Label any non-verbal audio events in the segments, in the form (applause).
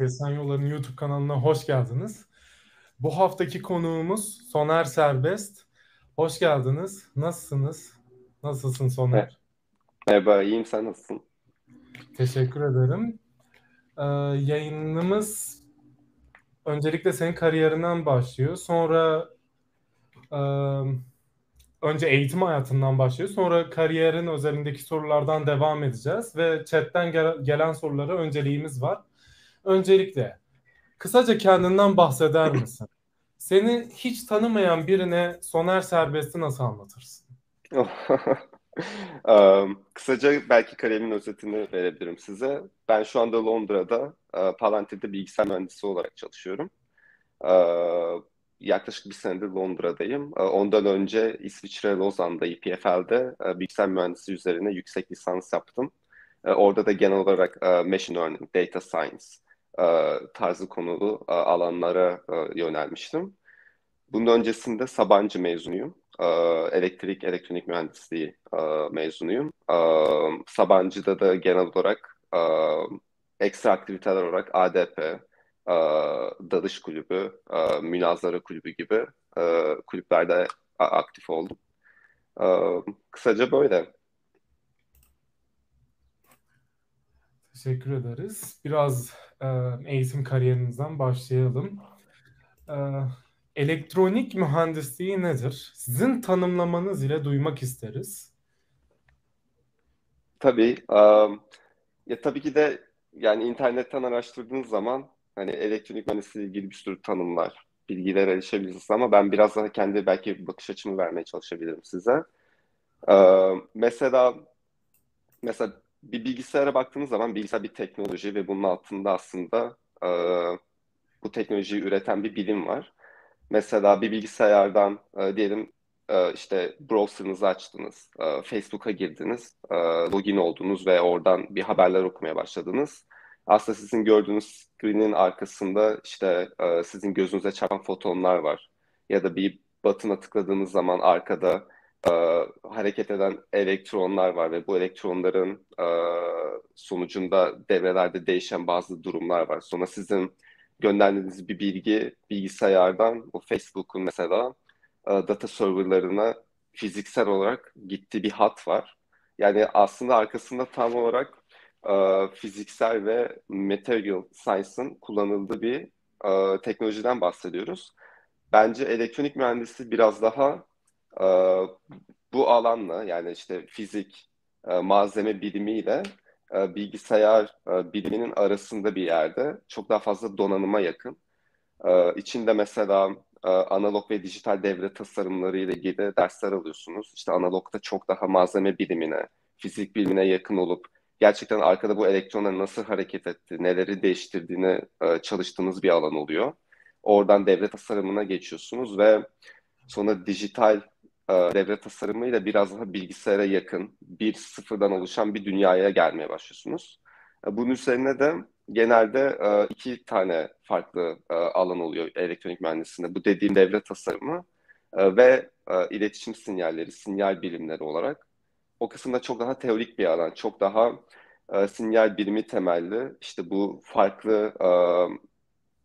Kesen Yolların YouTube kanalına hoş geldiniz. Bu haftaki konuğumuz Soner Serbest. Hoş geldiniz. Nasılsınız? Nasılsın Soner? Merhaba, iyiyim. Sen nasılsın? Teşekkür ederim. Ee, yayınımız öncelikle senin kariyerinden başlıyor. Sonra e, önce eğitim hayatından başlıyor. Sonra kariyerin özelindeki sorulardan devam edeceğiz ve chatten gel- gelen sorulara önceliğimiz var. Öncelikle kısaca kendinden bahseder misin? Seni hiç tanımayan birine Soner Serbest'i nasıl anlatırsın? (laughs) um, kısaca belki kariyerin özetini verebilirim size. Ben şu anda Londra'da uh, Palantir'de bilgisayar mühendisi olarak çalışıyorum. Uh, yaklaşık bir senedir Londra'dayım. Ondan önce İsviçre Lozan'da EPFL'de bilgisayar mühendisi üzerine yüksek lisans yaptım. Orada da genel olarak machine learning, data science tarzı konulu uh, alanlara uh, yönelmiştim. Bunun öncesinde Sabancı mezunuyum. Elektrik, elektronik mühendisliği e, mezunuyum. Sabancı'da da genel olarak e, ekstra aktiviteler olarak ADP, e, dalış kulübü, münazara kulübü gibi kulüplerde aktif oldum. Kısaca böyle. Teşekkür ederiz. Biraz eğitim kariyerinizden başlayalım. Elektronik mühendisliği nedir? Sizin tanımlamanız ile duymak isteriz. Tabii. Um, ya tabii ki de yani internetten araştırdığınız zaman hani elektronik mühendisliği ilgili bir sürü tanımlar, bilgiler erişebilirsiniz ama ben biraz daha kendi belki bakış açımı vermeye çalışabilirim size. Ee, mesela mesela bir bilgisayara baktığınız zaman bilgisayar bir teknoloji ve bunun altında aslında e, bu teknolojiyi üreten bir bilim var. Mesela bir bilgisayardan e, diyelim e, işte browser'ınızı açtınız, e, Facebook'a girdiniz, e, login oldunuz ve oradan bir haberler okumaya başladınız. Aslında sizin gördüğünüz screen'in arkasında işte e, sizin gözünüze çarpan fotonlar var. Ya da bir button'a tıkladığınız zaman arkada e, hareket eden elektronlar var ve bu elektronların e, sonucunda devrelerde değişen bazı durumlar var. Sonra sizin gönderdiğiniz bir bilgi bilgisayardan bu Facebook'un mesela e, data serverlarına fiziksel olarak gitti bir hat var. Yani aslında arkasında tam olarak e, fiziksel ve material science'ın kullanıldığı bir e, teknolojiden bahsediyoruz. Bence elektronik mühendisi biraz daha e, bu alanla yani işte fizik, e, malzeme bilimiyle e, bilgisayar e, biliminin arasında bir yerde çok daha fazla donanıma yakın. E, içinde mesela analog ve dijital devre tasarımları ile ilgili dersler alıyorsunuz. İşte analogda çok daha malzeme bilimine, fizik bilimine yakın olup gerçekten arkada bu elektronlar nasıl hareket etti, neleri değiştirdiğini çalıştığınız bir alan oluyor. Oradan devre tasarımına geçiyorsunuz ve sonra dijital e, devre tasarımıyla biraz daha bilgisayara yakın bir sıfırdan oluşan bir dünyaya gelmeye başlıyorsunuz. E, bunun üzerine de genelde e, iki tane farklı alan oluyor elektronik mühendisliğinde. Bu dediğim devre tasarımı ve iletişim sinyalleri, sinyal bilimleri olarak. O kısımda çok daha teorik bir alan, çok daha sinyal bilimi temelli. İşte bu farklı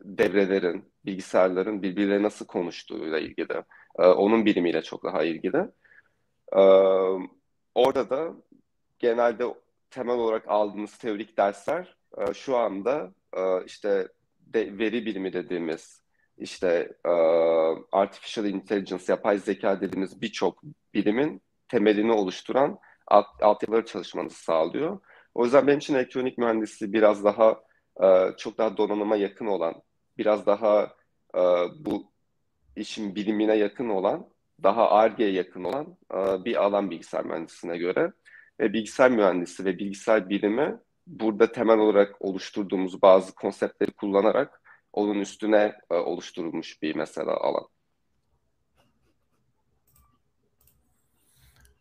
devrelerin, bilgisayarların birbirleriyle nasıl konuştuğuyla ilgili ee, onun bilimiyle çok daha ilgili. Ee, orada da genelde temel olarak aldığımız teorik dersler e, şu anda e, işte de, veri bilimi dediğimiz işte e, artificial intelligence, yapay zeka dediğimiz birçok bilimin temelini oluşturan alt, altyapıları çalışmanızı sağlıyor. O yüzden benim için elektronik mühendisliği biraz daha çok daha donanıma yakın olan, biraz daha bu işin bilimine yakın olan, daha ARGE'ye yakın olan e, bir alan bilgisayar mühendisliğine göre. Ve bilgisayar mühendisi ve bilgisayar bilimi burada temel olarak oluşturduğumuz bazı konseptleri kullanarak onun üstüne e, oluşturulmuş bir mesela alan.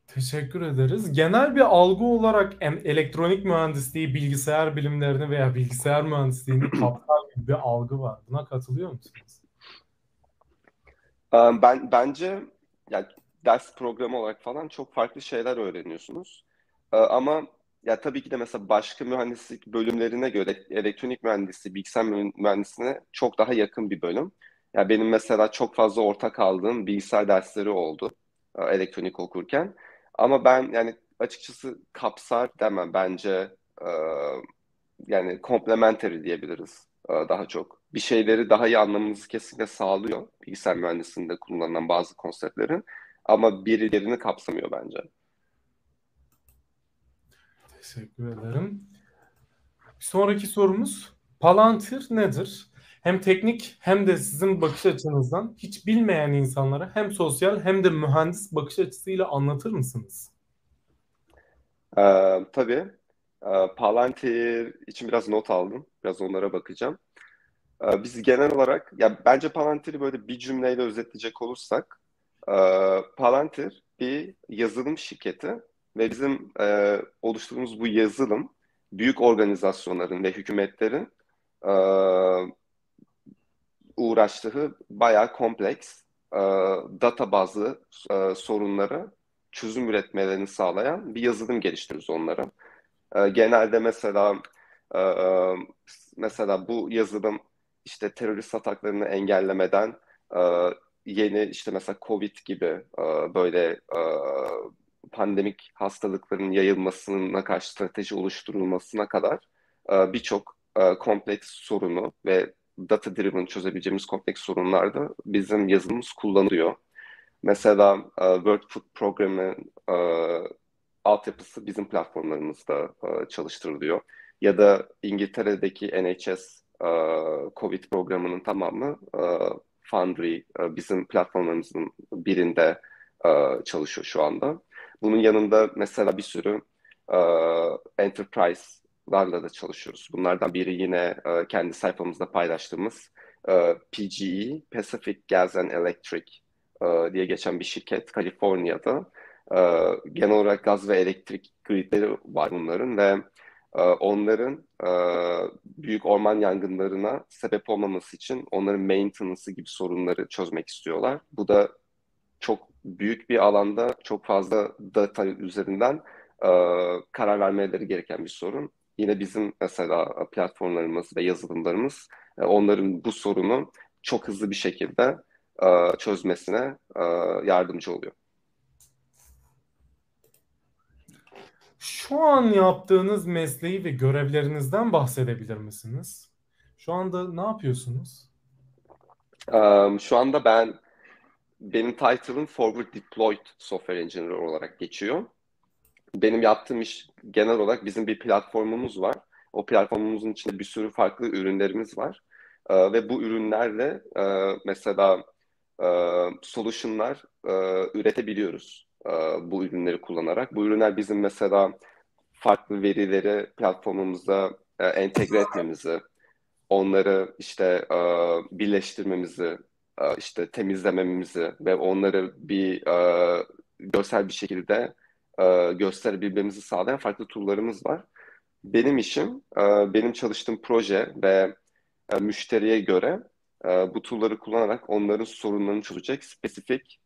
Teşekkür ederiz. Genel bir algı olarak elektronik mühendisliği, bilgisayar bilimlerini veya bilgisayar mühendisliğini (clears throat) kapsar gibi bir algı var. Buna katılıyor musunuz? Ben bence yani ders programı olarak falan çok farklı şeyler öğreniyorsunuz. Ama ya tabii ki de mesela başka mühendislik bölümlerine göre elektronik mühendisi, bilgisayar mühendisliğine çok daha yakın bir bölüm. Ya benim mesela çok fazla ortak aldığım bilgisayar dersleri oldu elektronik okurken. Ama ben yani açıkçası kapsar demem bence yani complementary diyebiliriz daha çok. Bir şeyleri daha iyi anlamamızı kesinlikle sağlıyor bilgisayar mühendisliğinde kullanılan bazı konseptlerin ama birilerini kapsamıyor bence. Teşekkür ederim. Bir sonraki sorumuz Palantir nedir? Hem teknik hem de sizin bakış açınızdan hiç bilmeyen insanlara hem sosyal hem de mühendis bakış açısıyla anlatır mısınız? Ee, tabii. Ee, Palantir için biraz not aldım. Biraz onlara bakacağım. Ee, biz genel olarak, ya bence Palantir'i böyle bir cümleyle özetleyecek olursak, e, Palantir bir yazılım şirketi ve bizim e, oluşturduğumuz bu yazılım büyük organizasyonların ve hükümetlerin e, uğraştığı bayağı kompleks data bazlı sorunları çözüm üretmelerini sağlayan bir yazılım geliştiriyoruz onlara. E, genelde mesela e, e, mesela bu yazılım işte terörist ataklarını engellemeden e, yeni işte mesela Covid gibi böyle pandemik hastalıkların yayılmasına karşı strateji oluşturulmasına kadar birçok kompleks sorunu ve data driven çözebileceğimiz kompleks sorunlarda bizim yazılımımız kullanılıyor. Mesela e, Workfood programı e, altyapısı bizim platformlarımızda e, çalıştırılıyor. Ya da İngiltere'deki NHS e, COVID programının tamamı e, Foundry e, bizim platformlarımızın birinde e, çalışıyor şu anda. Bunun yanında mesela bir sürü e, enterprise'larla da çalışıyoruz. Bunlardan biri yine e, kendi sayfamızda paylaştığımız e, PGE, Pacific Gas and Electric e, diye geçen bir şirket Kaliforniya'da. E, genel olarak gaz ve elektrik gridleri var bunların ve e, onların e, büyük orman yangınlarına sebep olmaması için onların maintenance'ı gibi sorunları çözmek istiyorlar. Bu da çok büyük bir alanda çok fazla data üzerinden e, karar vermeleri gereken bir sorun. Yine bizim mesela platformlarımız ve yazılımlarımız e, onların bu sorunu çok hızlı bir şekilde e, çözmesine e, yardımcı oluyor. Şu an yaptığınız mesleği ve görevlerinizden bahsedebilir misiniz? Şu anda ne yapıyorsunuz? Um, şu anda ben benim title'ım Forward Deployed Software Engineer olarak geçiyor. Benim yaptığım iş genel olarak bizim bir platformumuz var. O platformumuzun içinde bir sürü farklı ürünlerimiz var. Ee, ve bu ürünlerle e, mesela e, solutionlar e, üretebiliyoruz e, bu ürünleri kullanarak. Bu ürünler bizim mesela farklı verileri platformumuzda e, entegre etmemizi, onları işte e, birleştirmemizi, işte temizlememizi ve onları bir görsel bir şekilde e, gösterebilmemizi sağlayan farklı tool'larımız var. Benim işim, benim çalıştığım proje ve müşteriye göre bu tool'ları kullanarak onların sorunlarını çözecek spesifik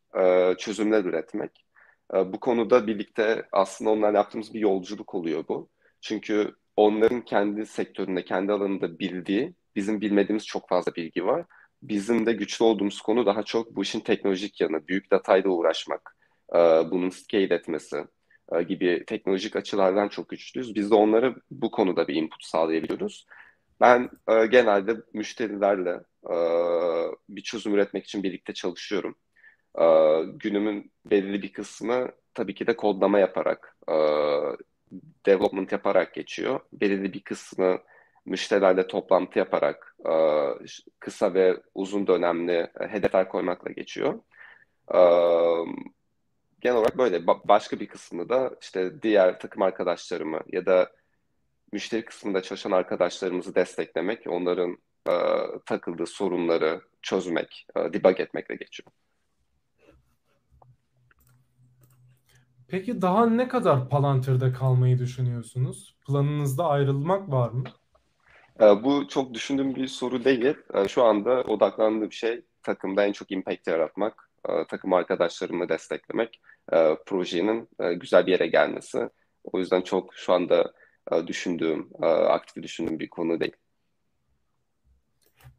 çözümler üretmek. E, bu konuda birlikte aslında onlarla yaptığımız bir yolculuk oluyor bu. Çünkü onların kendi sektöründe, kendi alanında bildiği, bizim bilmediğimiz çok fazla bilgi var. Bizim de güçlü olduğumuz konu daha çok bu işin teknolojik yanı, büyük datayla uğraşmak, e, bunun scale etmesi e, gibi teknolojik açılardan çok güçlüyüz. Biz de onlara bu konuda bir input sağlayabiliyoruz. Ben e, genelde müşterilerle bir çözüm üretmek için birlikte çalışıyorum. E, günümün belirli bir kısmı tabii ki de kodlama yaparak, e, development yaparak geçiyor. Belirli bir kısmı müşterilerle toplantı yaparak e, kısa ve uzun dönemli hedefler koymakla geçiyor. Genel olarak böyle. başka bir kısmı da işte diğer takım arkadaşlarımı ya da müşteri kısmında çalışan arkadaşlarımızı desteklemek, onların takıldığı sorunları çözmek, debug etmekle geçiyor. Peki daha ne kadar Palantir'de kalmayı düşünüyorsunuz? Planınızda ayrılmak var mı? E, bu çok düşündüğüm bir soru değil. E, şu anda odaklandığım şey takımda en çok impact yaratmak, e, takım arkadaşlarımı desteklemek, e, projenin e, güzel bir yere gelmesi O yüzden çok şu anda e, düşündüğüm, e, aktif düşündüğüm bir konu değil.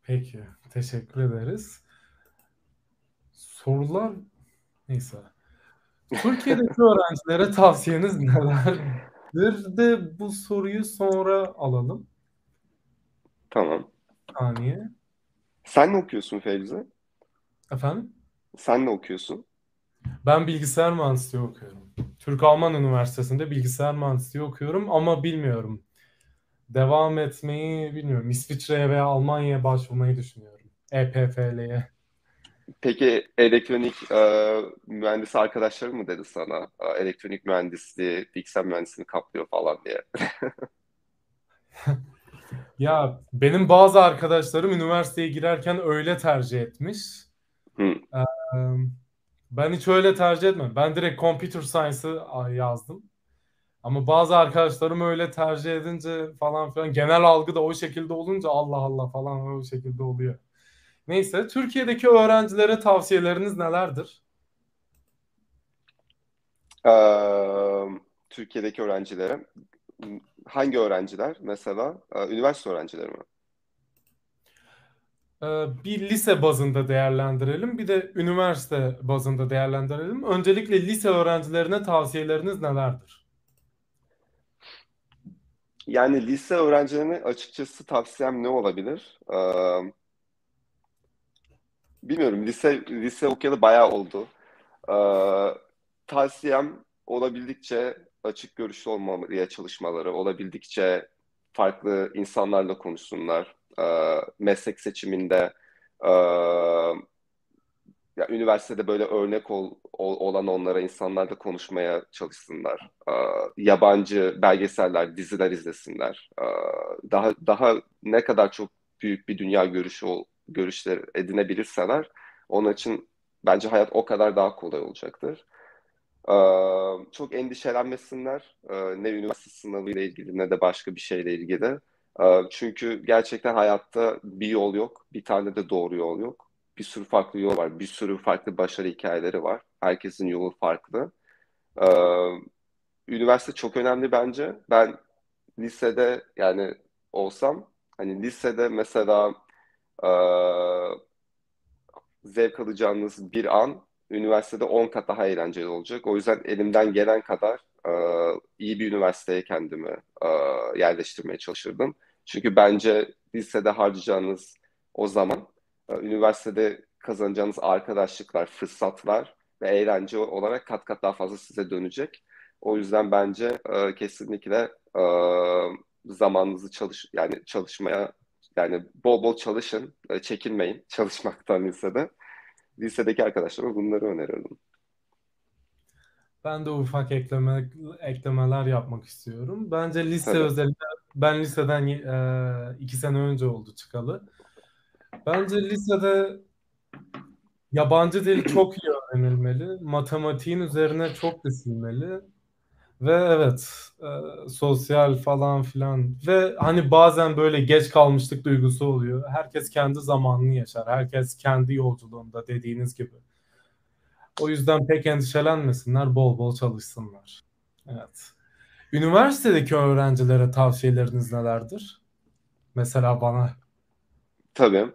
Peki, teşekkür ederiz. Sorular neyse. Türkiye'deki öğrencilere tavsiyeniz nelerdir de bu soruyu sonra alalım. Tamam. Bir saniye. Sen ne okuyorsun Fevzi? Efendim? Sen ne okuyorsun? Ben bilgisayar mühendisliği okuyorum. Türk-Alman Üniversitesi'nde bilgisayar mühendisliği okuyorum ama bilmiyorum. Devam etmeyi bilmiyorum. İsviçre'ye veya Almanya'ya başvurmayı düşünüyorum. EPFL'ye. Peki elektronik e, mühendisi arkadaşların mı dedi sana? E, elektronik mühendisliği, bilgisayar mühendisliğini kaplıyor falan diye. (laughs) Ya benim bazı arkadaşlarım üniversiteye girerken öyle tercih etmiş. Hı. Ee, ben hiç öyle tercih etmedim. Ben direkt computer science'ı yazdım. Ama bazı arkadaşlarım öyle tercih edince falan filan genel algı da o şekilde olunca Allah Allah falan o şekilde oluyor. Neyse Türkiye'deki öğrencilere tavsiyeleriniz nelerdir? Ee, Türkiye'deki öğrencilere hangi öğrenciler mesela? Üniversite öğrencileri mi? Bir lise bazında değerlendirelim, bir de üniversite bazında değerlendirelim. Öncelikle lise öğrencilerine tavsiyeleriniz nelerdir? Yani lise öğrencilerine açıkçası tavsiyem ne olabilir? Ee, bilmiyorum. Lise lise okuyalı bayağı oldu. Ee, tavsiyem olabildikçe açık görüşlü olmaya çalışmaları, olabildikçe farklı insanlarla konuşsunlar. Ee, meslek seçiminde e, ya üniversitede böyle örnek ol, ol, olan onlara insanlarla konuşmaya çalışsınlar. Ee, yabancı belgeseller, diziler izlesinler. Ee, daha daha ne kadar çok büyük bir dünya görüşü ol, görüşler edinebilirseler onun için bence hayat o kadar daha kolay olacaktır. Ee, çok endişelenmesinler. Ee, ne üniversite sınavı ile ilgili ne de başka bir şeyle ilgili. Ee, çünkü gerçekten hayatta bir yol yok. Bir tane de doğru yol yok. Bir sürü farklı yol var. Bir sürü farklı başarı hikayeleri var. Herkesin yolu farklı. Üniversite çok önemli bence. Ben lisede yani olsam hani lisede mesela zevk alacağınız bir an üniversitede 10 kat daha eğlenceli olacak. O yüzden elimden gelen kadar e, iyi bir üniversiteye kendimi e, yerleştirmeye çalışırdım. Çünkü bence lisede harcayacağınız o zaman e, üniversitede kazanacağınız arkadaşlıklar, fırsatlar ve eğlence olarak kat kat daha fazla size dönecek. O yüzden bence e, kesinlikle e, zamanınızı çalış yani çalışmaya yani bol bol çalışın, e, çekinmeyin çalışmaktan lisede lisedeki arkadaşlarıma bunları önerirdim. Ben de ufak ekleme eklemeler yapmak istiyorum. Bence lise Tabii. özellikle ben liseden e, iki sene önce oldu çıkalı. Bence lisede yabancı dil çok iyi öğrenilmeli. Matematiğin üzerine çok düşünülmeli. Ve evet e, sosyal falan filan ve hani bazen böyle geç kalmışlık duygusu oluyor. Herkes kendi zamanını yaşar. Herkes kendi yolculuğunda dediğiniz gibi. O yüzden pek endişelenmesinler, bol bol çalışsınlar. Evet. Üniversitedeki öğrencilere tavsiyeleriniz nelerdir? Mesela bana. Tabii.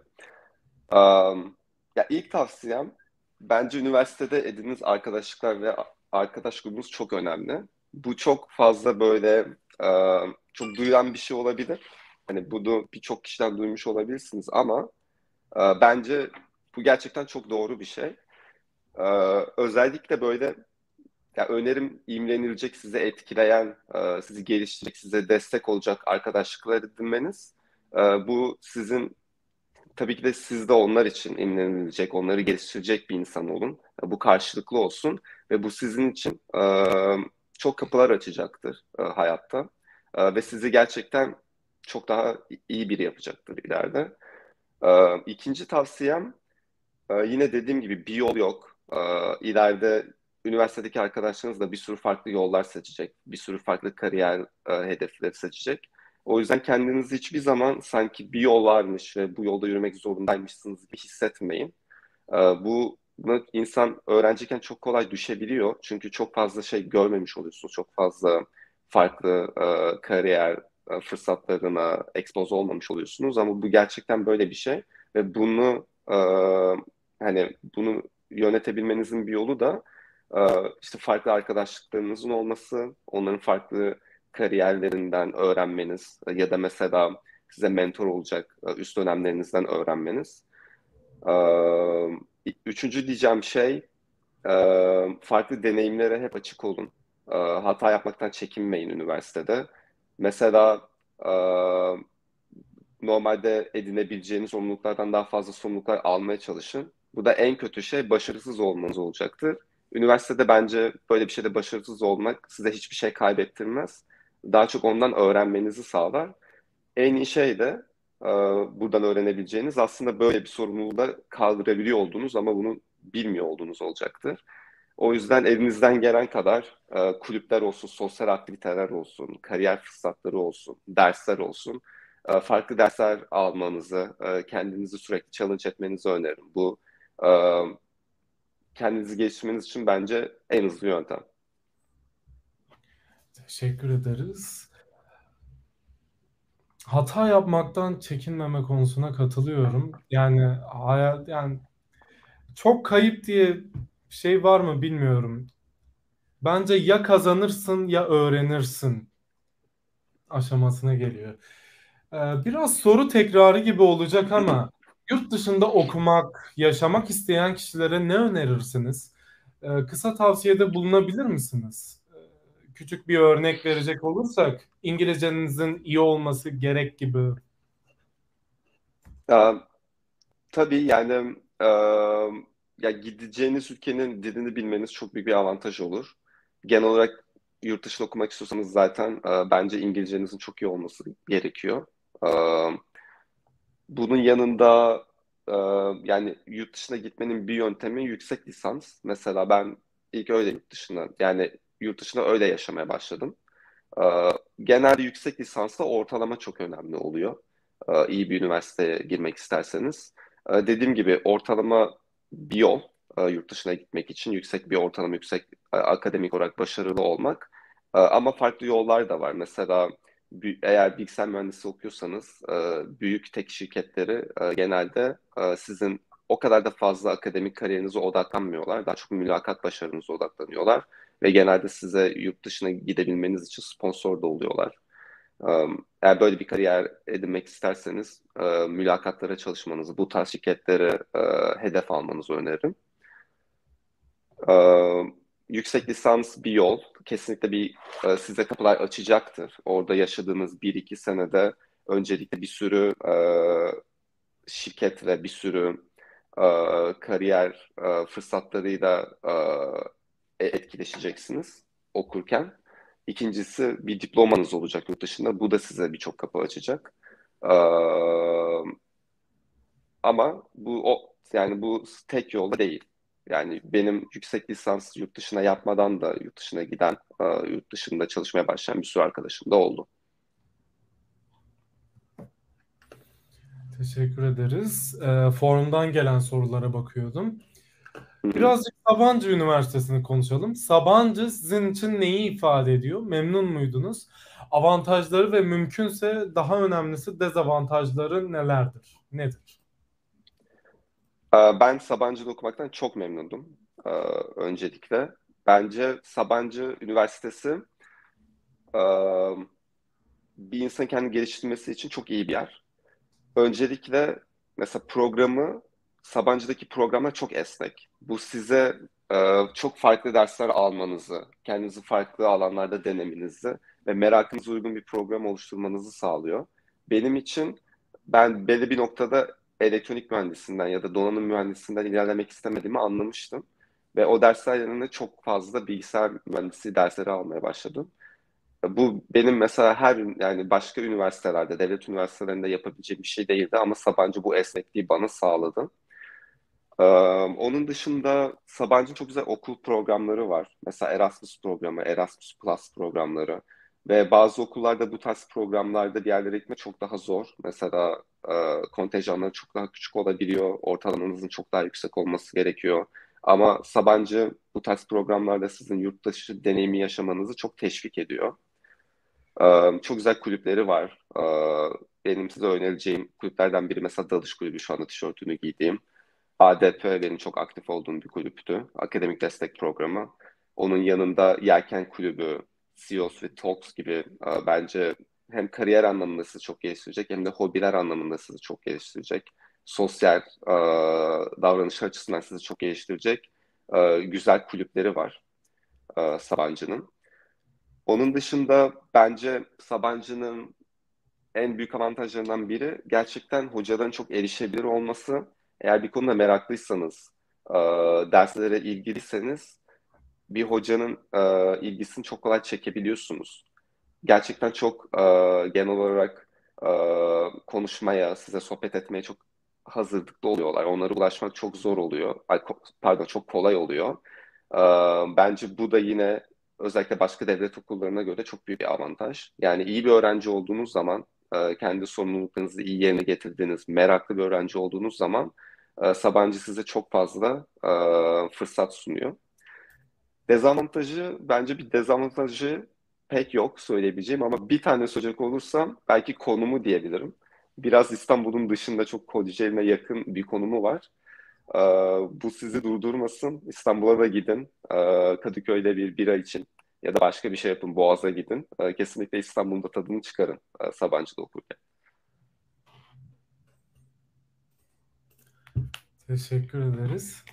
Um, ya ilk tavsiyem bence üniversitede edindiğiniz arkadaşlıklar ve arkadaş grubunuz çok önemli bu çok fazla böyle e, çok duyulan bir şey olabilir. Hani bunu birçok kişiden duymuş olabilirsiniz ama e, bence bu gerçekten çok doğru bir şey. E, özellikle böyle ya önerim imlenilecek, size etkileyen, e, sizi geliştirecek, size destek olacak arkadaşlıklar edinmeniz. E, bu sizin tabii ki de siz de onlar için imlenilecek, onları geliştirecek bir insan olun. Bu karşılıklı olsun ve bu sizin için e, çok kapılar açacaktır e, hayatta e, ve sizi gerçekten çok daha iyi biri yapacaktır ileride. E, ikinci tavsiyem e, yine dediğim gibi bir yol yok. E, ileride üniversitedeki arkadaşlarınız da bir sürü farklı yollar seçecek, bir sürü farklı kariyer e, hedefleri seçecek. O yüzden kendinizi hiçbir zaman sanki bir yol varmış ve bu yolda yürümek zorundaymışsınız gibi hissetmeyin. E, bu insan öğrenciyken çok kolay düşebiliyor. Çünkü çok fazla şey görmemiş oluyorsunuz. Çok fazla farklı e, kariyer e, fırsatlarına expose olmamış oluyorsunuz ama bu gerçekten böyle bir şey ve bunu e, hani bunu yönetebilmenizin bir yolu da e, işte farklı arkadaşlıklarınızın olması, onların farklı kariyerlerinden öğrenmeniz ya da mesela size mentor olacak e, üst dönemlerinizden öğrenmeniz. E, üçüncü diyeceğim şey e, farklı deneyimlere hep açık olun. Hata yapmaktan çekinmeyin üniversitede. Mesela normalde edinebileceğiniz sorumluluklardan daha fazla sorumluluklar almaya çalışın. Bu da en kötü şey başarısız olmanız olacaktır. Üniversitede bence böyle bir şeyde başarısız olmak size hiçbir şey kaybettirmez. Daha çok ondan öğrenmenizi sağlar. En iyi şey de e, buradan öğrenebileceğiniz aslında böyle bir sorumluluğu da kaldırabiliyor olduğunuz ama bunu bilmiyor olduğunuz olacaktır. O yüzden elinizden gelen kadar e, kulüpler olsun, sosyal aktiviteler olsun, kariyer fırsatları olsun, dersler olsun, e, farklı dersler almanızı, kendinizi sürekli challenge etmenizi öneririm. Bu kendinizi geliştirmeniz için bence en hızlı yöntem. Teşekkür ederiz. Hata yapmaktan çekinmeme konusuna katılıyorum. Yani hayat yani çok kayıp diye şey var mı bilmiyorum. Bence ya kazanırsın ya öğrenirsin aşamasına geliyor. Ee, biraz soru tekrarı gibi olacak ama yurt dışında okumak, yaşamak isteyen kişilere ne önerirsiniz? Ee, kısa tavsiyede bulunabilir misiniz? Ee, küçük bir örnek verecek olursak İngilizcenizin iyi olması gerek gibi. Aa, tabii yani e, ya gideceğiniz ülkenin dilini bilmeniz çok büyük bir avantaj olur. Genel olarak yurt dışında okumak istiyorsanız zaten e, bence İngilizcenizin çok iyi olması gerekiyor. E, bunun yanında e, yani yurt dışına gitmenin bir yöntemi yüksek lisans. Mesela ben ilk öyle yurt dışına yani yurt dışına öyle yaşamaya başladım. E, genelde yüksek lisansta ortalama çok önemli oluyor. E, iyi bir üniversiteye girmek isterseniz. E, dediğim gibi ortalama bir yol e, yurt dışına gitmek için yüksek bir ortalama, yüksek e, akademik olarak başarılı olmak. E, ama farklı yollar da var. Mesela eğer bilgisayar mühendisi okuyorsanız büyük tek şirketleri genelde sizin o kadar da fazla akademik kariyerinize odaklanmıyorlar. Daha çok mülakat başarınıza odaklanıyorlar. Ve genelde size yurt dışına gidebilmeniz için sponsor da oluyorlar. Eğer böyle bir kariyer edinmek isterseniz mülakatlara çalışmanızı, bu tarz şirketlere hedef almanızı öneririm. Yüksek lisans bir yol. Kesinlikle bir size kapılar açacaktır. Orada yaşadığınız bir iki senede öncelikle bir sürü şirketle bir sürü kariyer fırsatlarıyla e, etkileşeceksiniz okurken. İkincisi bir diplomanız olacak yurt dışında. Bu da size birçok kapı açacak. Ee, ama bu o yani bu tek yolda değil. Yani benim yüksek lisans yurt dışına yapmadan da yurt dışına giden, e, yurt dışında çalışmaya başlayan bir sürü arkadaşım da oldu. Teşekkür ederiz. E, forumdan gelen sorulara bakıyordum. Birazcık Sabancı Üniversitesi'ni konuşalım. Sabancı sizin için neyi ifade ediyor? Memnun muydunuz? Avantajları ve mümkünse daha önemlisi dezavantajları nelerdir? Nedir? Ee, ben Sabancı'da okumaktan çok memnundum ee, öncelikle. Bence Sabancı Üniversitesi e, bir insan kendi geliştirmesi için çok iyi bir yer. Öncelikle mesela programı Sabancı'daki programlar çok esnek. Bu size e, çok farklı dersler almanızı, kendinizi farklı alanlarda denemenizi ve merakınıza uygun bir program oluşturmanızı sağlıyor. Benim için ben belli bir noktada elektronik mühendisinden ya da donanım mühendisinden ilerlemek istemediğimi anlamıştım. Ve o dersler yanında çok fazla bilgisayar mühendisi dersleri almaya başladım. Bu benim mesela her yani başka üniversitelerde, devlet üniversitelerinde yapabileceğim bir şey değildi ama Sabancı bu esnekliği bana sağladı. Ee, onun dışında Sabancı'nın çok güzel okul programları var. Mesela Erasmus programı, Erasmus Plus programları. Ve bazı okullarda bu tarz programlarda bir yerlere gitme çok daha zor. Mesela e, kontenjanları çok daha küçük olabiliyor. Ortalamanızın çok daha yüksek olması gerekiyor. Ama Sabancı bu tarz programlarda sizin yurt dışı deneyimi yaşamanızı çok teşvik ediyor. Ee, çok güzel kulüpleri var. Ee, benim size önereceğim kulüplerden biri mesela Dalış Kulübü şu anda tişörtünü giydiğim. ADP çok aktif olduğum bir kulüptü. Akademik Destek Programı. Onun yanında Yelken Kulübü, CEOs ve Talks gibi e, bence hem kariyer anlamında sizi çok geliştirecek hem de hobiler anlamında sizi çok geliştirecek. Sosyal e, davranış açısından sizi çok geliştirecek e, güzel kulüpleri var e, Sabancı'nın. Onun dışında bence Sabancı'nın en büyük avantajlarından biri gerçekten hocaların çok erişebilir olması. Eğer bir konuda meraklıysanız, e, derslere ilgiliyseniz bir hocanın e, ilgisini çok kolay çekebiliyorsunuz. Gerçekten çok e, genel olarak e, konuşmaya, size sohbet etmeye çok hazırlıklı oluyorlar. Onlara ulaşmak çok zor oluyor. Ay, pardon çok kolay oluyor. E, bence bu da yine özellikle başka devlet okullarına göre çok büyük bir avantaj. Yani iyi bir öğrenci olduğunuz zaman, e, kendi sorumluluklarınızı iyi yerine getirdiğiniz, meraklı bir öğrenci olduğunuz zaman e, Sabancı size çok fazla e, fırsat sunuyor. Dezavantajı, bence bir dezavantajı pek yok söyleyebileceğim ama bir tane söyleyecek olursam belki konumu diyebilirim. Biraz İstanbul'un dışında çok Kocaeli'ne yakın bir konumu var. Ee, bu sizi durdurmasın. İstanbul'a da gidin. Ee, Kadıköy'de bir bira için ya da başka bir şey yapın. Boğaz'a gidin. Ee, kesinlikle İstanbul'da tadını çıkarın e, Sabancı'da okurken. Teşekkür ederiz.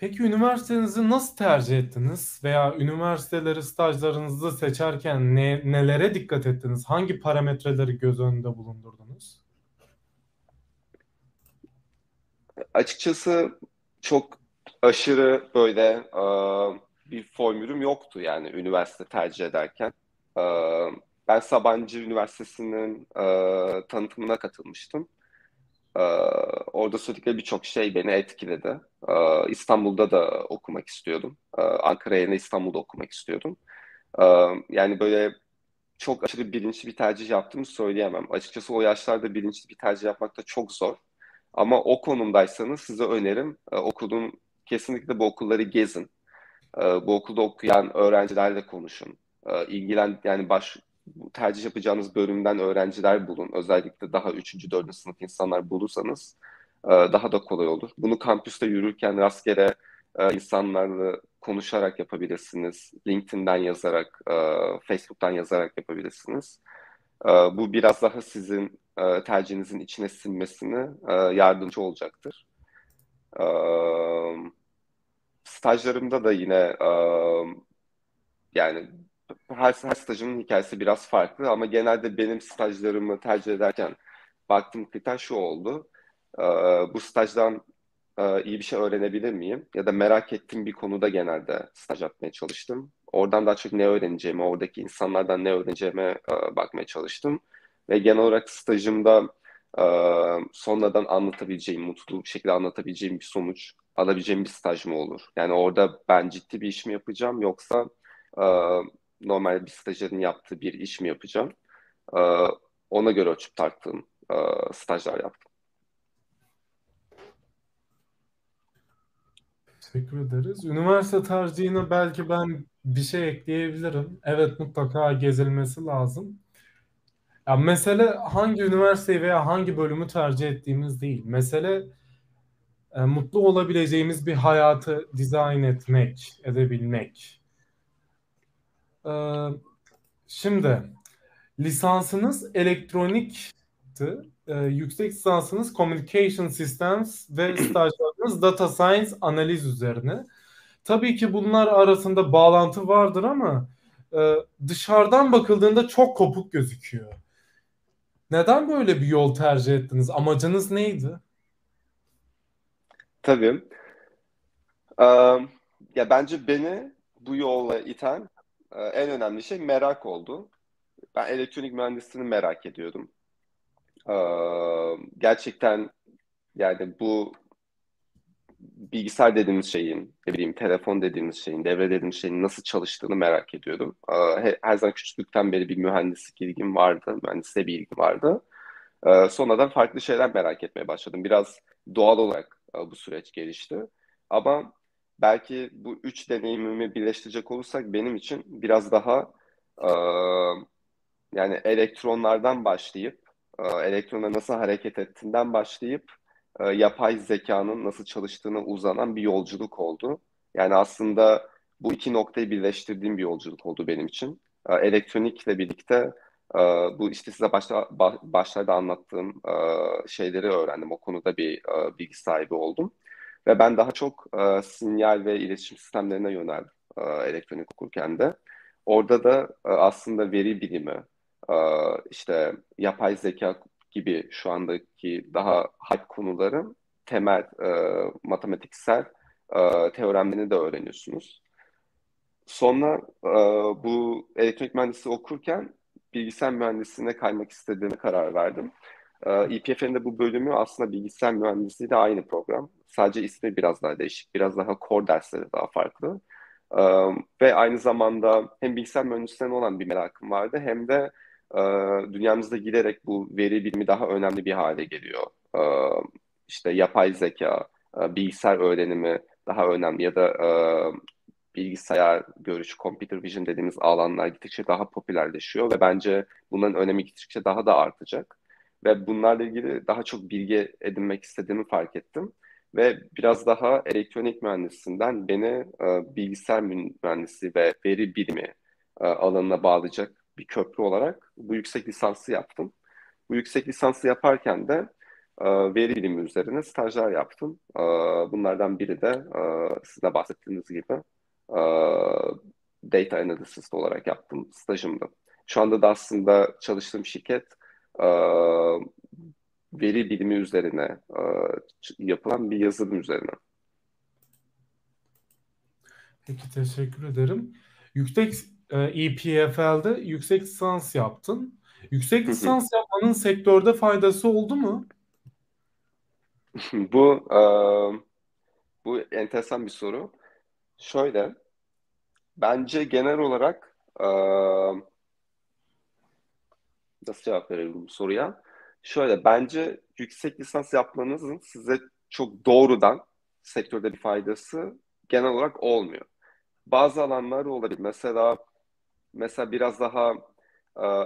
Peki üniversitenizi nasıl tercih ettiniz? Veya üniversiteleri stajlarınızı seçerken ne, nelere dikkat ettiniz? Hangi parametreleri göz önünde bulundurdunuz? Açıkçası çok aşırı böyle e, bir formülüm yoktu yani üniversite tercih ederken. E, ben Sabancı Üniversitesi'nin e, tanıtımına katılmıştım. Ee, orada söyledikleri birçok şey beni etkiledi. Ee, İstanbul'da da okumak istiyordum. Ee, Ankara yerine İstanbul'da okumak istiyordum. Ee, yani böyle çok aşırı bilinçli bir tercih yaptığımı söyleyemem. Açıkçası o yaşlarda bilinçli bir tercih yapmak da çok zor. Ama o konumdaysanız size önerim e, kesinlikle bu okulları gezin. E, bu okulda okuyan öğrencilerle konuşun. E, ilgilen yani baş tercih yapacağınız bölümden öğrenciler bulun. Özellikle daha 3. 4. sınıf insanlar bulursanız e, daha da kolay olur. Bunu kampüste yürürken rastgele e, insanlarla konuşarak yapabilirsiniz. LinkedIn'den yazarak, e, Facebook'tan yazarak yapabilirsiniz. Bu biraz daha sizin tercihinizin içine sinmesine yardımcı olacaktır. Stajlarımda da yine yani her, her stajımın hikayesi biraz farklı ama genelde benim stajlarımı tercih ederken baktığım kriter şu oldu. Bu stajdan iyi bir şey öğrenebilir miyim? Ya da merak ettiğim bir konuda genelde staj yapmaya çalıştım. Oradan daha çok ne öğreneceğimi, oradaki insanlardan ne öğreneceğime bakmaya çalıştım. Ve genel olarak stajımda sonradan anlatabileceğim, mutlu bir şekilde anlatabileceğim bir sonuç alabileceğim bir staj mı olur? Yani orada ben ciddi bir iş mi yapacağım yoksa normal bir stajyerin yaptığı bir iş mi yapacağım? E, ona göre ölçüp tarttığım e, stajlar yaptım. Teşekkür ederiz. Üniversite tercihine belki ben bir şey ekleyebilirim. Evet mutlaka gezilmesi lazım. Ya mesele hangi üniversiteyi veya hangi bölümü tercih ettiğimiz değil. Mesele e, mutlu olabileceğimiz bir hayatı dizayn etmek, edebilmek. Ee, şimdi lisansınız elektronikti. Ee, yüksek lisansınız Communication Systems ve (clears throat) stajlarınız Data Science analiz üzerine. Tabii ki bunlar arasında bağlantı vardır ama e, dışarıdan bakıldığında çok kopuk gözüküyor. Neden böyle bir yol tercih ettiniz? Amacınız neydi? Tabii. Ee, ya bence beni bu yolla iten ee, en önemli şey merak oldu. Ben elektronik mühendisliğini merak ediyordum. Ee, gerçekten yani bu bilgisayar dediğimiz şeyin, ne bileyim telefon dediğimiz şeyin, devre dediğimiz şeyin nasıl çalıştığını merak ediyordum. Her zaman küçüklükten beri bir mühendislik ilgim vardı, mühendisliğe bir ilgim vardı. Sonradan farklı şeyler merak etmeye başladım. Biraz doğal olarak e, bu süreç gelişti. Ama belki bu üç deneyimimi birleştirecek olursak benim için biraz daha Ee, yani elektronlardan başlayıp, e, elektronlar nasıl hareket ettiğinden başlayıp e, yapay zekanın nasıl çalıştığını uzanan bir yolculuk oldu. Yani aslında bu iki noktayı birleştirdiğim bir yolculuk oldu benim için. E, elektronikle birlikte e, bu işte size başta başlarda anlattığım e, şeyleri öğrendim. O konuda bir e, bilgi sahibi oldum. Ve ben daha çok e, sinyal ve iletişim sistemlerine yöneldim elektronik okurken de. Orada da aslında veri bilimi, işte yapay zeka gibi şu andaki daha hype konuların temel matematiksel teoremlerini de öğreniyorsunuz. Sonra bu elektronik mühendisliği okurken bilgisayar mühendisliğine kaymak istediğime karar verdim. E, İPF'nin de bu bölümü aslında bilgisayar mühendisliği de aynı program. Sadece ismi biraz daha değişik, biraz daha core dersleri daha farklı. E, ve aynı zamanda hem bilgisayar mühendisliğine olan bir merakım vardı hem de e, dünyamızda giderek bu veri bilimi daha önemli bir hale geliyor. E, işte yapay zeka, e, bilgisayar öğrenimi daha önemli ya da e, bilgisayar görüş, computer vision dediğimiz alanlar gittikçe daha popülerleşiyor ve bence bunların önemi gittikçe daha da artacak. Ve bunlarla ilgili daha çok bilgi edinmek istediğimi fark ettim. Ve biraz daha elektronik mühendisinden beni e, bilgisayar mühendisi ve veri bilimi e, alanına bağlayacak bir köprü olarak bu yüksek lisansı yaptım. Bu yüksek lisansı yaparken de e, veri bilimi üzerine stajlar yaptım. E, bunlardan biri de e, sizin bahsettiğiniz gibi data analyst olarak yaptım stajımda. Şu anda da aslında çalıştığım şirket e, veri bilimi üzerine e, yapılan bir yazılım üzerine. Peki teşekkür ederim. Yüksek EPFL'de yüksek lisans yaptın. Yüksek lisans yapmanın sektörde faydası oldu mu? (laughs) bu e, bu enteresan bir soru. Şöyle, bence genel olarak e, nasıl cevap verelim bu soruya? Şöyle, bence yüksek lisans yapmanızın size çok doğrudan sektörde bir faydası genel olarak olmuyor. Bazı alanlar olabilir. Mesela mesela biraz daha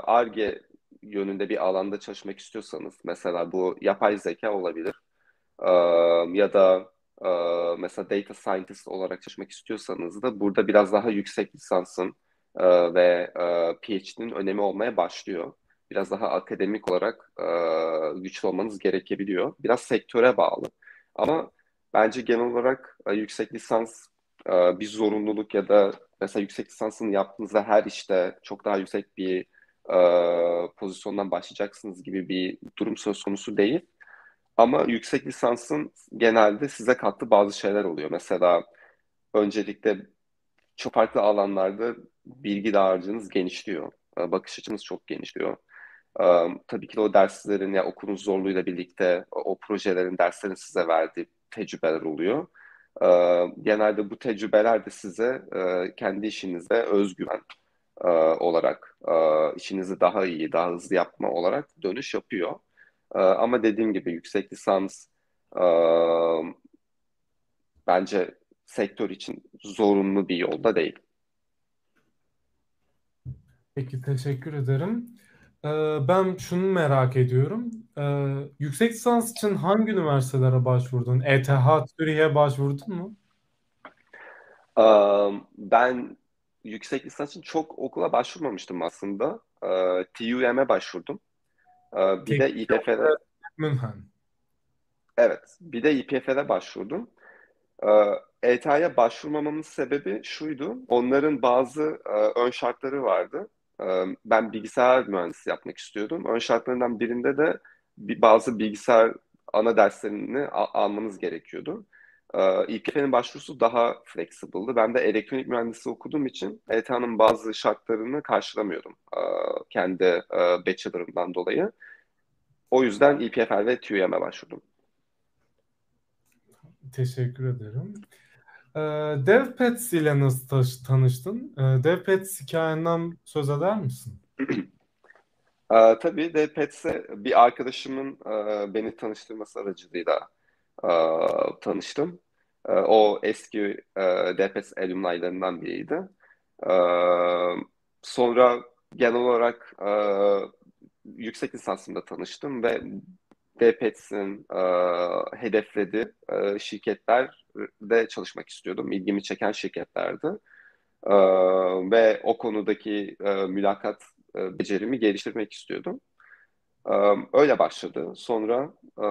ARGE yönünde bir alanda çalışmak istiyorsanız mesela bu yapay zeka olabilir e, ya da e, mesela data scientist olarak çalışmak istiyorsanız da burada biraz daha yüksek lisansın e, ve e, PhD'nin önemi olmaya başlıyor. Biraz daha akademik olarak e, güçlü olmanız gerekebiliyor. Biraz sektöre bağlı. Ama bence genel olarak yüksek lisans bir zorunluluk ya da mesela yüksek lisansını yaptığınızda her işte çok daha yüksek bir pozisyondan başlayacaksınız gibi bir durum söz konusu değil. Ama yüksek lisansın genelde size kattığı bazı şeyler oluyor. Mesela öncelikle çok farklı alanlarda bilgi dağarcığınız genişliyor. E, bakış açınız çok genişliyor. E, tabii ki de o derslerin ya okulun zorluğuyla birlikte o, projelerin, derslerin size verdiği tecrübeler oluyor. E, genelde bu tecrübeler de size e, kendi işinizde özgüven e, olarak, e, işinizi daha iyi, daha hızlı yapma olarak dönüş yapıyor. E, ama dediğim gibi yüksek lisans e, bence sektör için zorunlu bir yolda değil. Peki teşekkür ederim. Ee, ben şunu merak ediyorum. Ee, yüksek lisans için hangi üniversitelere başvurdun? ETH, Zürih'e başvurdun mu? Ben yüksek lisans için çok okula başvurmamıştım aslında. TUM'e başvurdum. Bir de İPF'de Münhen. Evet, bir de İPF'de başvurdum. ETH'ye başvurmamamın sebebi şuydu. Onların bazı ön şartları vardı. Ben bilgisayar mühendisi yapmak istiyordum. Ön şartlarından birinde de bazı bilgisayar ana derslerini almanız gerekiyordu. İPF'nin başvurusu daha flexible'dı. Ben de elektronik mühendisi okuduğum için ETH'nin bazı şartlarını karşılamıyordum kendi bachelor'ımdan dolayı. O yüzden EPFL ve TÜYAM'a başvurdum. Teşekkür ederim. DevPets ile nasıl tanıştın? DevPets hikayenden söz eder misin? (clears throat) tabii DevPets'e bir arkadaşımın beni tanıştırması aracılığıyla tanıştım. o eski e, DPS alumni'larından biriydi. sonra genel olarak e, yüksek lisansımda tanıştım ve DPETS'in e, hedeflediği e, şirketlerde çalışmak istiyordum. İlgimi çeken şirketlerdi. E, ve o konudaki e, mülakat e, becerimi geliştirmek istiyordum. E, öyle başladı. Sonra e,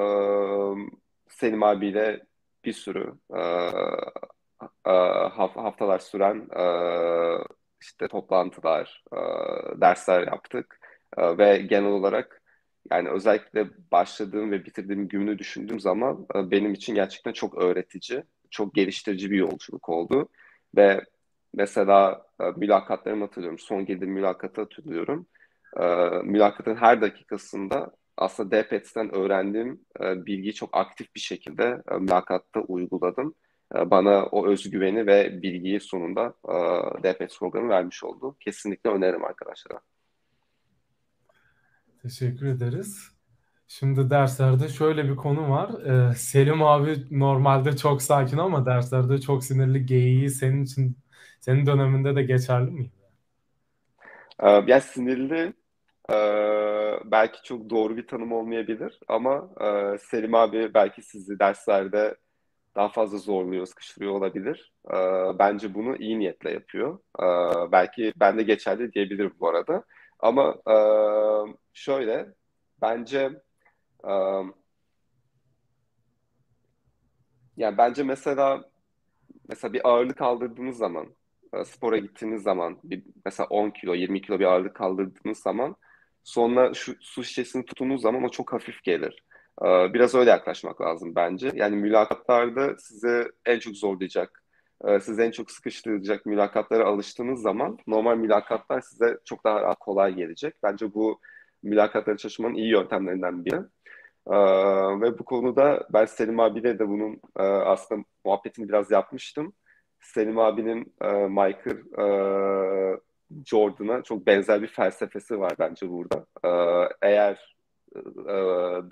Selim abiyle bir sürü e, e, haftalar süren e, işte toplantılar, e, dersler yaptık. E, ve genel olarak yani özellikle başladığım ve bitirdiğim günü düşündüğüm zaman e, benim için gerçekten çok öğretici, çok geliştirici bir yolculuk oldu. Ve mesela e, mülakatlarımı hatırlıyorum, son girdiğim mülakatı hatırlıyorum. E, mülakatın her dakikasında aslında DPET'ten öğrendiğim e, bilgiyi çok aktif bir şekilde e, mülakatta uyguladım. E, bana o özgüveni ve bilgiyi sonunda e, DPET programı vermiş oldu. Kesinlikle öneririm arkadaşlara. Teşekkür ederiz. Şimdi derslerde şöyle bir konu var. Ee, Selim abi normalde çok sakin ama derslerde çok sinirli geyiği senin için senin döneminde de geçerli mi? Ee, yani sinirli e, belki çok doğru bir tanım olmayabilir ama e, Selim abi belki sizi derslerde daha fazla zorluyor, sıkıştırıyor olabilir. E, bence bunu iyi niyetle yapıyor. E, belki ben de geçerli diyebilirim bu arada. Ama e, şöyle, bence e, yani bence mesela mesela bir ağırlık kaldırdığınız zaman e, spora gittiğiniz zaman bir, mesela 10 kilo 20 kilo bir ağırlık kaldırdığınız zaman sonra şu su şişesini tuttuğunuz zaman o çok hafif gelir. E, biraz öyle yaklaşmak lazım bence. Yani mülakatlarda size en çok zorlayacak, e, sizi en çok sıkıştıracak mülakatlara alıştığınız zaman normal mülakatlar size çok daha kolay gelecek. Bence bu mülakatlara çalışmanın iyi yöntemlerinden biri. Ee, ve bu konuda ben Selim abiyle de bunun e, aslında muhabbetini biraz yapmıştım. Selim abinin e, Michael e, Jordan'a çok benzer bir felsefesi var bence burada. E, eğer e,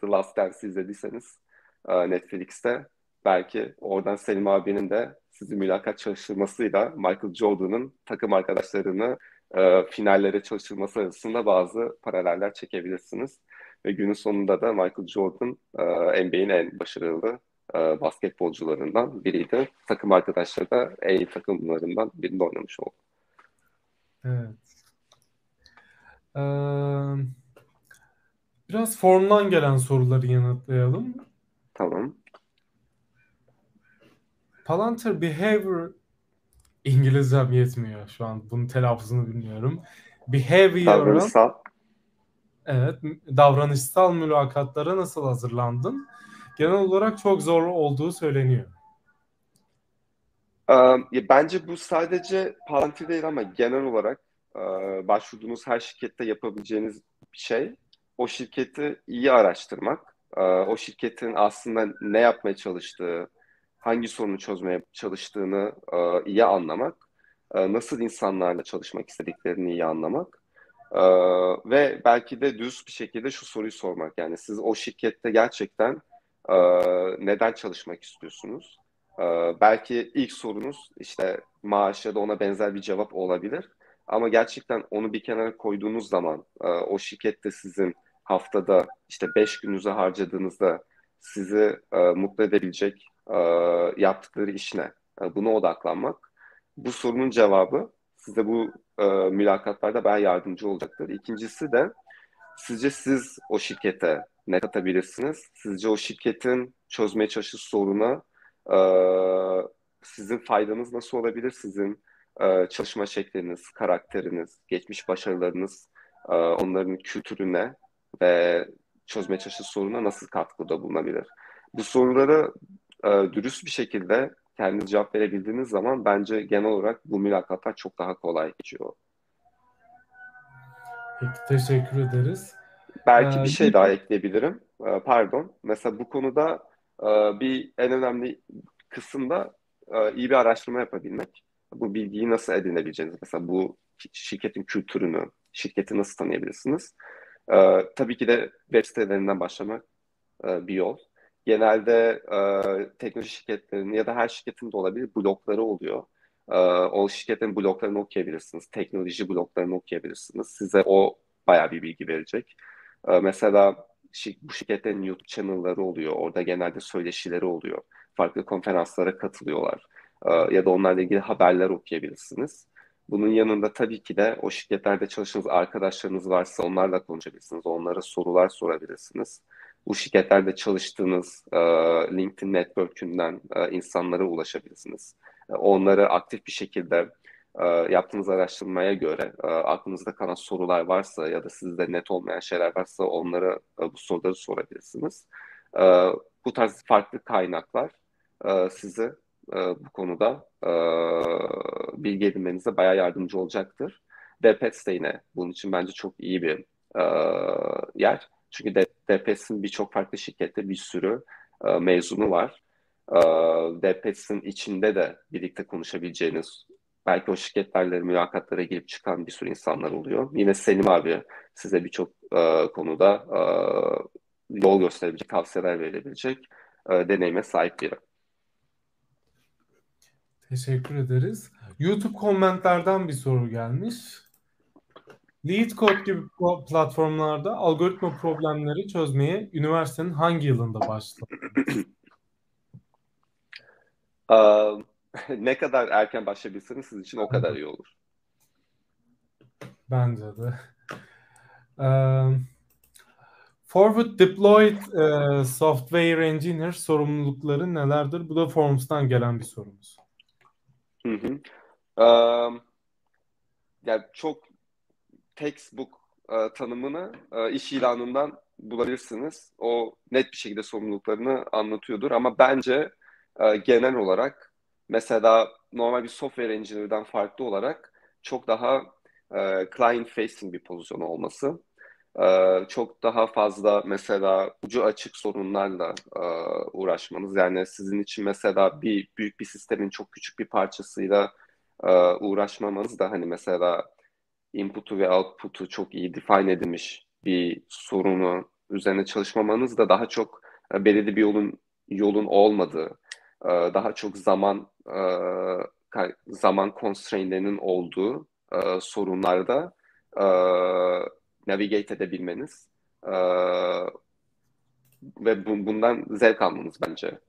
The Last Dance izlediyseniz e, Netflix'te belki oradan Selim abinin de sizi mülakat çalıştırmasıyla Michael Jordan'ın takım arkadaşlarını e, finallere çalıştırması arasında bazı paraleller çekebilirsiniz. Ve günün sonunda da Michael Jordan e, NBA'in en başarılı basketbolcularından biriydi. Takım arkadaşları da en iyi takımlarından birinde oynamış oldu. Evet. Ee, biraz formdan gelen soruları yanıtlayalım. Tamam. Palantir Behavior İngilizcem yetmiyor şu an. Bunun telaffuzunu bilmiyorum. Behavioral Davranışsal. Evet, davranışsal mülakatlara nasıl hazırlandın? Genel olarak çok zor olduğu söyleniyor. Ee, bence bu sadece Palantir değil ama genel olarak başvurduğunuz her şirkette yapabileceğiniz bir şey. O şirketi iyi araştırmak, o şirketin aslında ne yapmaya çalıştığı, hangi sorunu çözmeye çalıştığını iyi anlamak, nasıl insanlarla çalışmak istediklerini iyi anlamak ve belki de düz bir şekilde şu soruyu sormak. Yani siz o şirkette gerçekten neden çalışmak istiyorsunuz? E, belki ilk sorunuz işte maaş ya da ona benzer bir cevap olabilir. Ama gerçekten onu bir kenara koyduğunuz zaman e, o şirkette sizin haftada işte beş gününüzü harcadığınızda sizi e, mutlu edebilecek e, yaptıkları iş ne? Buna odaklanmak. Bu sorunun cevabı size bu mülakatlarda ben yardımcı olacaktır. İkincisi de sizce siz o şirkete ne katabilirsiniz? Sizce o şirketin çözmeye çalıştığı soruna e, sizin faydanız nasıl olabilir? Sizin e, çalışma şekliniz, karakteriniz, geçmiş başarılarınız, e, onların kültürüne ve çözmeye çalıştığı soruna nasıl katkıda bulunabilir? Bu soruları e, dürüst bir şekilde kendiniz cevap verebildiğiniz zaman bence genel olarak bu mülakatlar çok daha kolay geçiyor. Peki teşekkür ederiz. Belki ee, bir şey daha ekleyebilirim. Ee, pardon. Mesela bu konuda bir en önemli kısımda e, iyi bir araştırma yapabilmek. Bu bilgiyi nasıl edinebileceğiniz. Mesela bu şirketin kültürünü, şirketi nasıl tanıyabilirsiniz? Ee, tabii ki de web sitelerinden başlamak e, bir yol genelde e, teknoloji şirketlerinin ya da her şirketin de olabilir blokları oluyor. O şirketin bloklarını okuyabilirsiniz. Teknoloji bloklarını okuyabilirsiniz. Size o bayağı bir bilgi verecek. Mesela bu şirketlerin YouTube channel'ları oluyor. Orada genelde söyleşileri oluyor. Farklı konferanslara katılıyorlar. Ya da onlarla ilgili haberler okuyabilirsiniz. Bunun yanında tabii ki de o şirketlerde çalıştığınız arkadaşlarınız varsa onlarla konuşabilirsiniz. Onlara sorular sorabilirsiniz. Bu şirketlerde çalıştığınız LinkedIn network'ünden insanlara ulaşabilirsiniz. Onları aktif bir şekilde e, yaptığınız araştırmaya göre e, aklınızda kalan sorular varsa ya da sizde net olmayan şeyler varsa onlara e, bu soruları sorabilirsiniz. E, bu tarz farklı kaynaklar e, sizi e, bu konuda bilgi edinmenize bayağı yardımcı olacaktır. DPETS de yine bunun için bence çok iyi bir yer. Çünkü DPETS'in birçok farklı şirkette bir sürü mezunu var. E, içinde de birlikte konuşabileceğiniz belki o şirketlerle mülakatlara girip çıkan bir sürü insanlar oluyor. Yine Selim abi size birçok e, konuda e, yol gösterebilecek, tavsiyeler verebilecek e, deneyime sahip biri. Teşekkür ederiz. YouTube komentlerden bir soru gelmiş. LeetCode gibi platformlarda algoritma problemleri çözmeye üniversitenin hangi yılında başladı? (clears throat) (laughs) ne kadar erken başlayabilirsiniz sizin için o kadar iyi olur. Bence de. Um, forward Deployed uh, Software Engineer sorumlulukları nelerdir? Bu da Forms'tan gelen bir sorumuz. Hı hı. Um, yani çok textbook uh, tanımını uh, iş ilanından bulabilirsiniz. O net bir şekilde sorumluluklarını anlatıyordur ama bence uh, genel olarak mesela normal bir software engineer'dan farklı olarak çok daha uh, client facing bir pozisyon olması. Uh, çok daha fazla mesela ucu açık sorunlarla uh, uğraşmanız. Yani sizin için mesela bir büyük bir sistemin çok küçük bir parçasıyla uh, uğraşmamanız da hani mesela input'u ve output'u çok iyi define edilmiş bir sorunu üzerine çalışmamanız da daha çok belirli bir yolun yolun olmadığı, daha çok zaman zaman constraint'lerinin olduğu sorunlarda navigate edebilmeniz ve bundan zevk almanız bence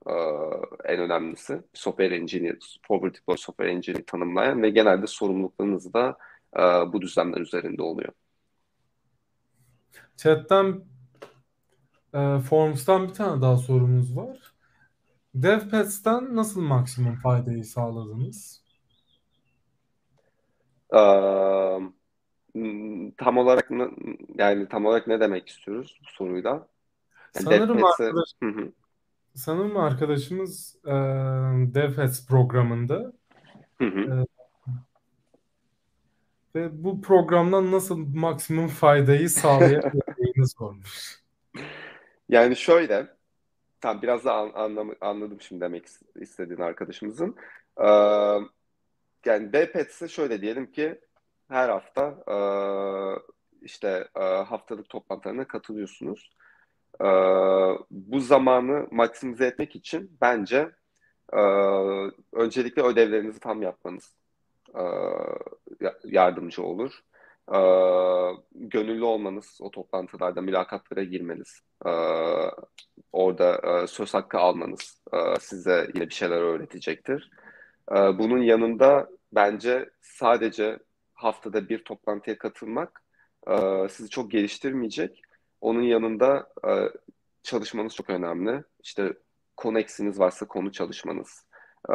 en önemlisi. Software engineer, forward deploy software engineer tanımlayan ve genelde sorumluluklarınız da bu düzlemler üzerinde oluyor. Chat'ten e, Forms'tan bir tane daha sorumuz var. DevPads'ten nasıl maksimum faydayı sağladınız? Um, tam olarak yani tam olarak ne demek istiyoruz bu soruyla? Yani sanırım, arkadaş, sanırım arkadaşımız e, DevPads programında hı hı. E, ve bu programdan nasıl maksimum faydayı sağlayabileceğini (laughs) sormuş. Yani şöyle, tam biraz da anlam anladım şimdi demek istediğin arkadaşımızın. Ee, yani BPET'se şöyle diyelim ki her hafta e, işte e, haftalık toplantılarına katılıyorsunuz. E, bu zamanı maksimize etmek için bence e, öncelikle ödevlerinizi tam yapmanız e, yardımcı olur. E, gönüllü olmanız, o toplantılarda mülakatlara girmeniz, e, orada söz hakkı almanız size yine bir şeyler öğretecektir. bunun yanında bence sadece haftada bir toplantıya katılmak sizi çok geliştirmeyecek. Onun yanında çalışmanız çok önemli. İşte konu eksiniz varsa konu çalışmanız e,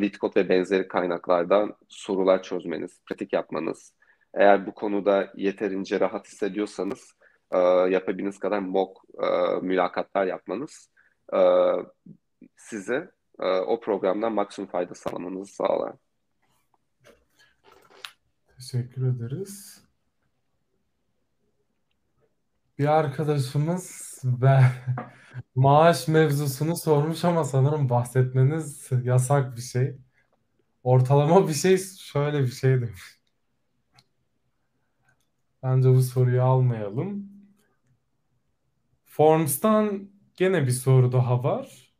LeetCode ve benzeri kaynaklardan sorular çözmeniz, pratik yapmanız. Eğer bu konuda yeterince rahat hissediyorsanız e, yapabildiğiniz kadar mock e, mülakatlar yapmanız e, size e, o programdan maksimum fayda sağlamanızı sağlar. Teşekkür ederiz. Bir arkadaşımız ve (laughs) maaş mevzusunu sormuş ama sanırım bahsetmeniz yasak bir şey. Ortalama bir şey şöyle bir şey demiş. Bence bu soruyu almayalım. Forms'tan gene bir soru daha var.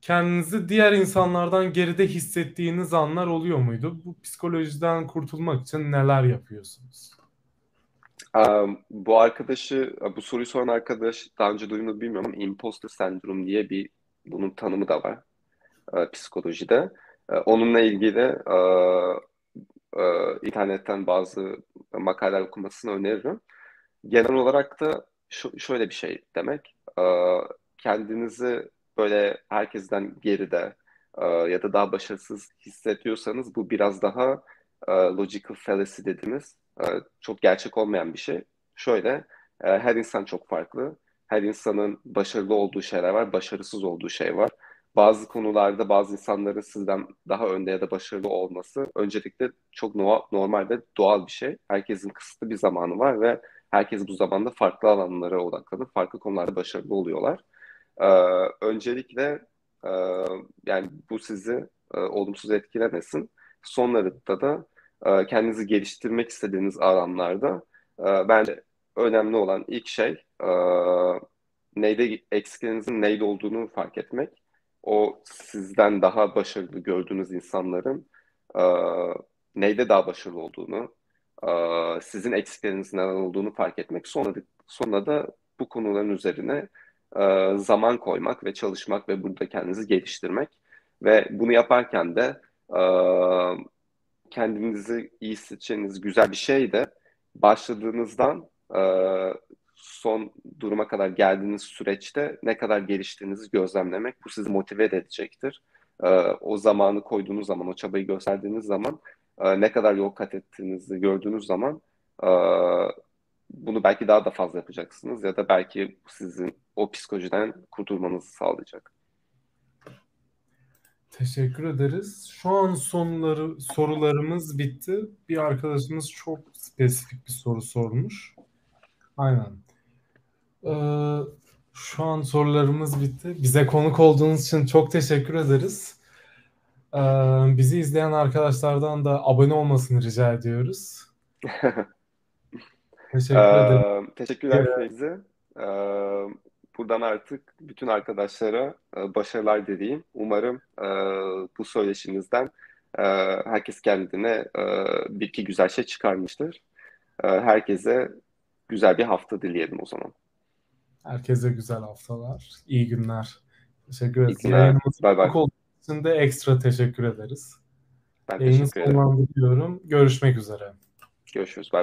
kendinizi diğer insanlardan geride hissettiğiniz anlar oluyor muydu? Bu psikolojiden kurtulmak için neler yapıyorsunuz? Um, bu arkadaşı, bu soruyu soran arkadaş daha önce duyduğunu bilmiyorum ama imposter sendrom diye bir bunun tanımı da var e, psikolojide. E, onunla ilgili e, e, internetten bazı makaleler okumasını öneririm. Genel olarak da şu, şöyle bir şey demek. E, kendinizi böyle herkesten geride e, ya da daha başarısız hissediyorsanız bu biraz daha e, logical fallacy dediğimiz e, çok gerçek olmayan bir şey. Şöyle, e, her insan çok farklı. Her insanın başarılı olduğu şeyler var, başarısız olduğu şey var. Bazı konularda bazı insanların sizden daha önde ya da başarılı olması öncelikle çok no normal ve doğal bir şey. Herkesin kısıtlı bir zamanı var ve herkes bu zamanda farklı alanlara odaklanıp farklı konularda başarılı oluyorlar. Ee, öncelikle e, yani bu sizi e, olumsuz etkilemesin. Sonlarında da e, kendinizi geliştirmek istediğiniz alanlarda e, bence önemli olan ilk şey e, neyde eksiklerinizin neyde olduğunu fark etmek. O sizden daha başarılı gördüğünüz insanların e, neyde daha başarılı olduğunu, e, sizin eksiklerinizin neler olduğunu fark etmek. Sonra, sonra da bu konuların üzerine e, zaman koymak ve çalışmak ve burada kendinizi geliştirmek. Ve bunu yaparken de e, kendinizi iyi hissedeceğiniz güzel bir şey de başladığınızdan son duruma kadar geldiğiniz süreçte ne kadar geliştiğinizi gözlemlemek bu sizi motive edecektir. E, o zamanı koyduğunuz zaman, o çabayı gösterdiğiniz zaman e, ne kadar yol kat ettiğinizi gördüğünüz zaman e, bunu belki daha da fazla yapacaksınız ya da belki sizin o psikolojiden kurtulmanızı sağlayacak. Teşekkür ederiz. Şu an sonları sorularımız bitti. Bir arkadaşımız çok spesifik bir soru sormuş. Aynen. Ee, şu an sorularımız bitti. Bize konuk olduğunuz için çok teşekkür ederiz. Ee, bizi izleyen arkadaşlardan da abone olmasını rica ediyoruz. (laughs) teşekkür ederim. Ee, teşekkürler Feyzi. Ee, buradan artık bütün arkadaşlara e, başarılar dileyim. Umarım e, bu söyleşimizden e, herkes kendine bir iki güzel şey çıkarmıştır. Herkese güzel bir hafta dileyelim o zaman. Herkese güzel haftalar. İyi günler. Teşekkür ederiz. Yayınımızı bye bye. için de ekstra teşekkür ederiz. Ben Yayını teşekkür ederim. Görüşmek üzere. Görüşürüz. Bye.